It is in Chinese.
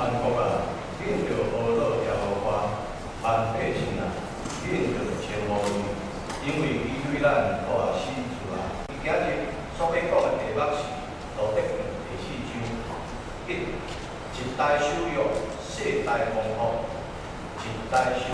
韩国啊，恁着学老也无华，万百啊，恁着称呼，因为伊对咱大施慈爱。今日所要讲的题目是道德经第四章，一，一代修辱，世代丰富；一代修